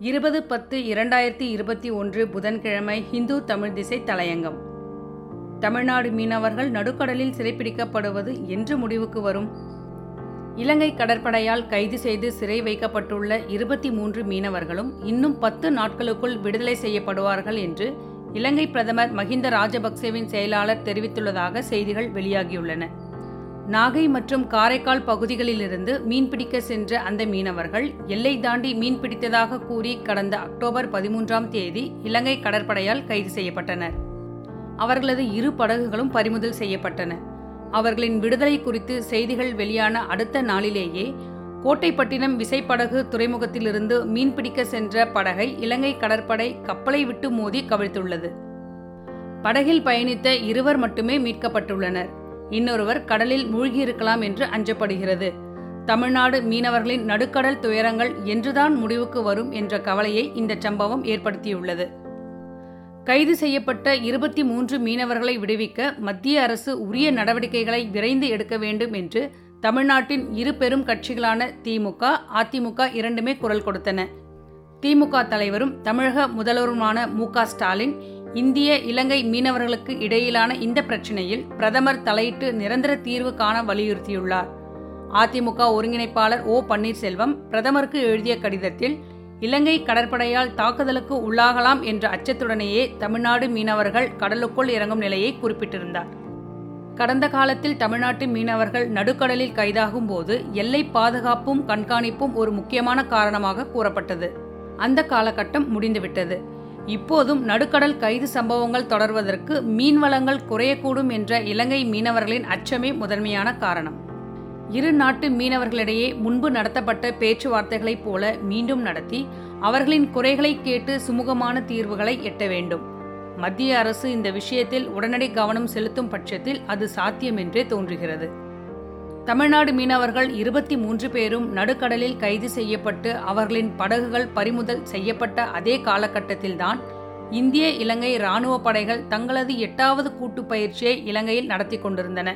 இருபது பத்து இரண்டாயிரத்தி இருபத்தி ஒன்று புதன்கிழமை ஹிந்து தமிழ் திசை தலையங்கம். தமிழ்நாடு மீனவர்கள் நடுக்கடலில் சிறைப்பிடிக்கப்படுவது என்று முடிவுக்கு வரும். இலங்கை கடற்படையால் கைது செய்து சிறை வைக்கப்பட்டுள்ள இருபத்தி மூன்று மீனவர்களும் இன்னும் பத்து நாட்களுக்குள் விடுதலை செய்யப்படுவார்கள் என்று இலங்கை பிரதமர் மஹிந்த ராஜபக்சேவின் செயலாளர் தெரிவித்துள்ளதாக செய்திகள் வெளியாகியுள்ளன. நாகை மற்றும் காரைக்கால் பகுதிகளிலிருந்து மீன்பிடிக்க சென்ற அந்த மீனவர்கள் எல்லை தாண்டி மீன் பிடித்ததாக கூறி கடந்த அக்டோபர் பதிமூன்றாம் தேதி இலங்கை கடற்படையால் கைது செய்யப்பட்டனர். அவர்களது இரு படகுகளும் பறிமுதல் செய்யப்பட்டன. அவர்களின் விடுதலை குறித்து செய்திகள் வெளியான அடுத்த நாளிலேயே கோட்டைப்பட்டினம் விசைப்படகு துறைமுகத்திலிருந்து மீன்பிடிக்க சென்ற படகை இலங்கை கடற்படை கப்பலை விட்டு மோதி கவிழ்த்துள்ளது. படகில் பயணித்த இருவர் மட்டுமே மீட்கப்பட்டுள்ளனர். இன்னொருவர் கடலில் மூழ்கியிருக்கலாம் என்று அஞ்சப்படுகிறது. தமிழ்நாடு மீனவர்களின் நடுக்கடல் துயரங்கள் என்றுதான் முடிவுக்கு வரும் என்ற கவலையை இந்த சம்பவம் ஏற்படுத்தியுள்ளது. கைது செய்யப்பட்ட இருபத்தி மூன்று மீனவர்களை விடுவிக்க மத்திய அரசு உரிய நடவடிக்கைகளை விரைந்து எடுக்க வேண்டும் என்று தமிழ்நாட்டின் இரு பெரும் கட்சிகளான திமுக அதிமுக இரண்டுமே குரல் கொடுத்தன. திமுக தலைவரும் தமிழக முதல்வருமான மு ஸ்டாலின் இந்திய இலங்கை மீனவர்களுக்கு இடையிலான இந்த பிரச்சினையில் பிரதமர் தலையிட்டு நிரந்தர தீர்வு காண வலியுறுத்தியுள்ளார். அதிமுக ஒருங்கிணைப்பாளர் ஓ. பன்னீர்செல்வம் பிரதமருக்கு எழுதிய கடிதத்தில் இலங்கை கடற்படையால் தாக்குதலுக்கு உள்ளாகலாம் என்ற அச்சத்துடனேயே தமிழ்நாடு மீனவர்கள் கடலுக்குள் இறங்கும் நிலையை குறிப்பிட்டிருந்தார். கடந்த காலத்தில் தமிழ்நாட்டு மீனவர்கள் நடுக்கடலில் கைதாகும் போது எல்லை பாதுகாப்பும் கண்காணிப்பும் ஒரு முக்கியமான காரணமாக கூறப்பட்டது. அந்த காலகட்டம் முடிந்துவிட்டது. இப்போதும் நடுக்கடல் கைது சம்பவங்கள் தொடர்வதற்கு மீன் வளங்கள் குறையக்கூடும் என்ற இலங்கை மீனவர்களின் அச்சமே முதன்மையான காரணம். இரு நாட்டு மீனவர்களிடையே முன்பு நடத்தப்பட்ட பேச்சுவார்த்தைகளைப் போல மீண்டும் நடத்தி அவர்களின் குறைகளை கேட்டு சுமூகமான தீர்வுகளை எட்ட வேண்டும். மத்திய அரசு இந்த விஷயத்தில் உடனடி கவனம் செலுத்தும் பட்சத்தில் அது சாத்தியம் என்றே தோன்றுகிறது. தமிழ்நாடு மீனவர்கள் இருபத்தி மூன்று பேரும் நடுக்கடலில் கைது செய்யப்பட்டு அவர்களின் படகுகள் பறிமுதல் செய்யப்பட்ட அதே காலகட்டத்தில்தான் இந்திய இலங்கை இராணுவ படைகள் தங்களது எட்டாவது கூட்டு பயிற்சியை இலங்கையில் நடத்தி கொண்டிருந்தன.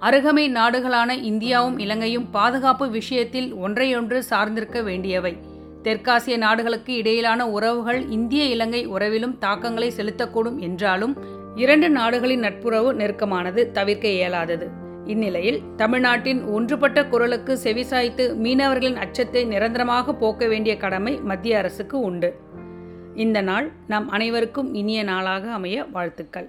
அருகமை நாடுகளான இந்தியாவும் இலங்கையும் பாதுகாப்பு விஷயத்தில் ஒன்றையொன்று சார்ந்திருக்க வேண்டியவை. தெற்காசிய நாடுகளுக்கு இடையிலான உறவுகள் இந்திய இலங்கை உறவிலும் தாக்கங்களை செலுத்தக்கூடும் என்றாலும் இரண்டு நாடுகளின் நட்புறவு நெருக்கமானது தவிர்க்க இயலாதது. இந்நிலையில் தமிழ்நாட்டின் ஒன்றுபட்ட குரலுக்கு செவிசாய்த்து மீனவர்களின் அச்சத்தை நிரந்தரமாக போக்க வேண்டிய கடமை மத்திய அரசுக்கு உண்டு. இந்த நாள் நம் அனைவருக்கும் இனிய நாளாக அமைய வாழ்த்துக்கள்.